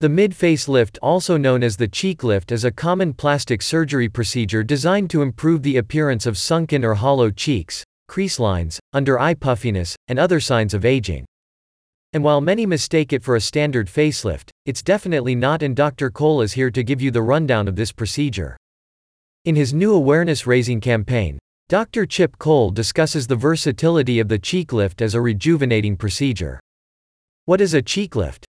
The mid-face lift also known as the cheek lift is a common plastic surgery procedure designed to improve the appearance of sunken or hollow cheeks, crease lines, under-eye puffiness, and other signs of aging. And while many mistake it for a standard facelift, it's definitely not and Dr. Cole is here to give you the rundown of this procedure. In his new awareness-raising campaign, Dr. Chip Cole discusses the versatility of the cheek lift as a rejuvenating procedure. What is a cheek lift?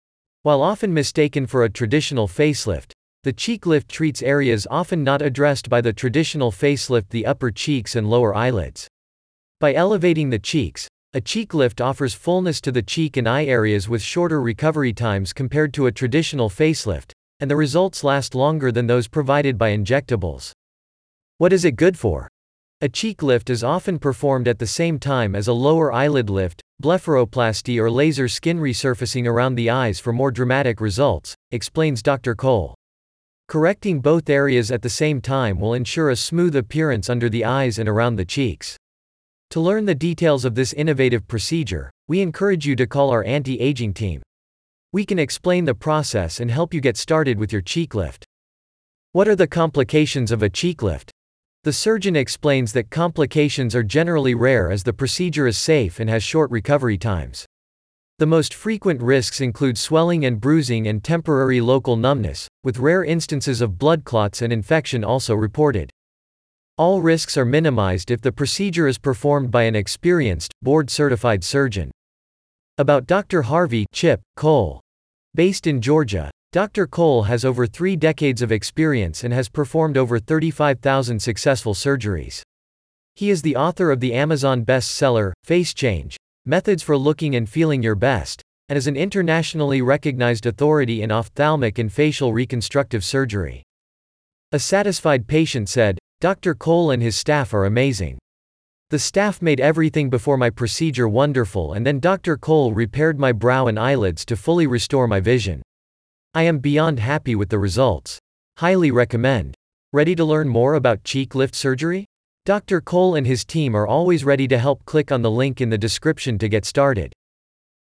While often mistaken for a traditional facelift, the cheek lift treats areas often not addressed by the traditional facelift the upper cheeks and lower eyelids. By elevating the cheeks, a cheek lift offers fullness to the cheek and eye areas with shorter recovery times compared to a traditional facelift, and the results last longer than those provided by injectables. What is it good for? A cheek lift is often performed at the same time as a lower eyelid lift, blepharoplasty or laser skin resurfacing around the eyes for more dramatic results, explains Dr. Cole. Correcting both areas at the same time will ensure a smooth appearance under the eyes and around the cheeks. To learn the details of this innovative procedure, we encourage you to call our anti-aging team. We can explain the process and help you get started with your cheek lift. What are the complications of a cheek lift? The surgeon explains that complications are generally rare as the procedure is safe and has short recovery times. The most frequent risks include swelling and bruising and temporary local numbness, with rare instances of blood clots and infection also reported. All risks are minimized if the procedure is performed by an experienced, board certified surgeon. About Dr. Harvey Chip Cole. Based in Georgia, Dr. Cole has over three decades of experience and has performed over 35,000 successful surgeries. He is the author of the Amazon bestseller, Face Change Methods for Looking and Feeling Your Best, and is an internationally recognized authority in ophthalmic and facial reconstructive surgery. A satisfied patient said, Dr. Cole and his staff are amazing. The staff made everything before my procedure wonderful, and then Dr. Cole repaired my brow and eyelids to fully restore my vision. I am beyond happy with the results. Highly recommend. Ready to learn more about cheek lift surgery? Dr. Cole and his team are always ready to help click on the link in the description to get started.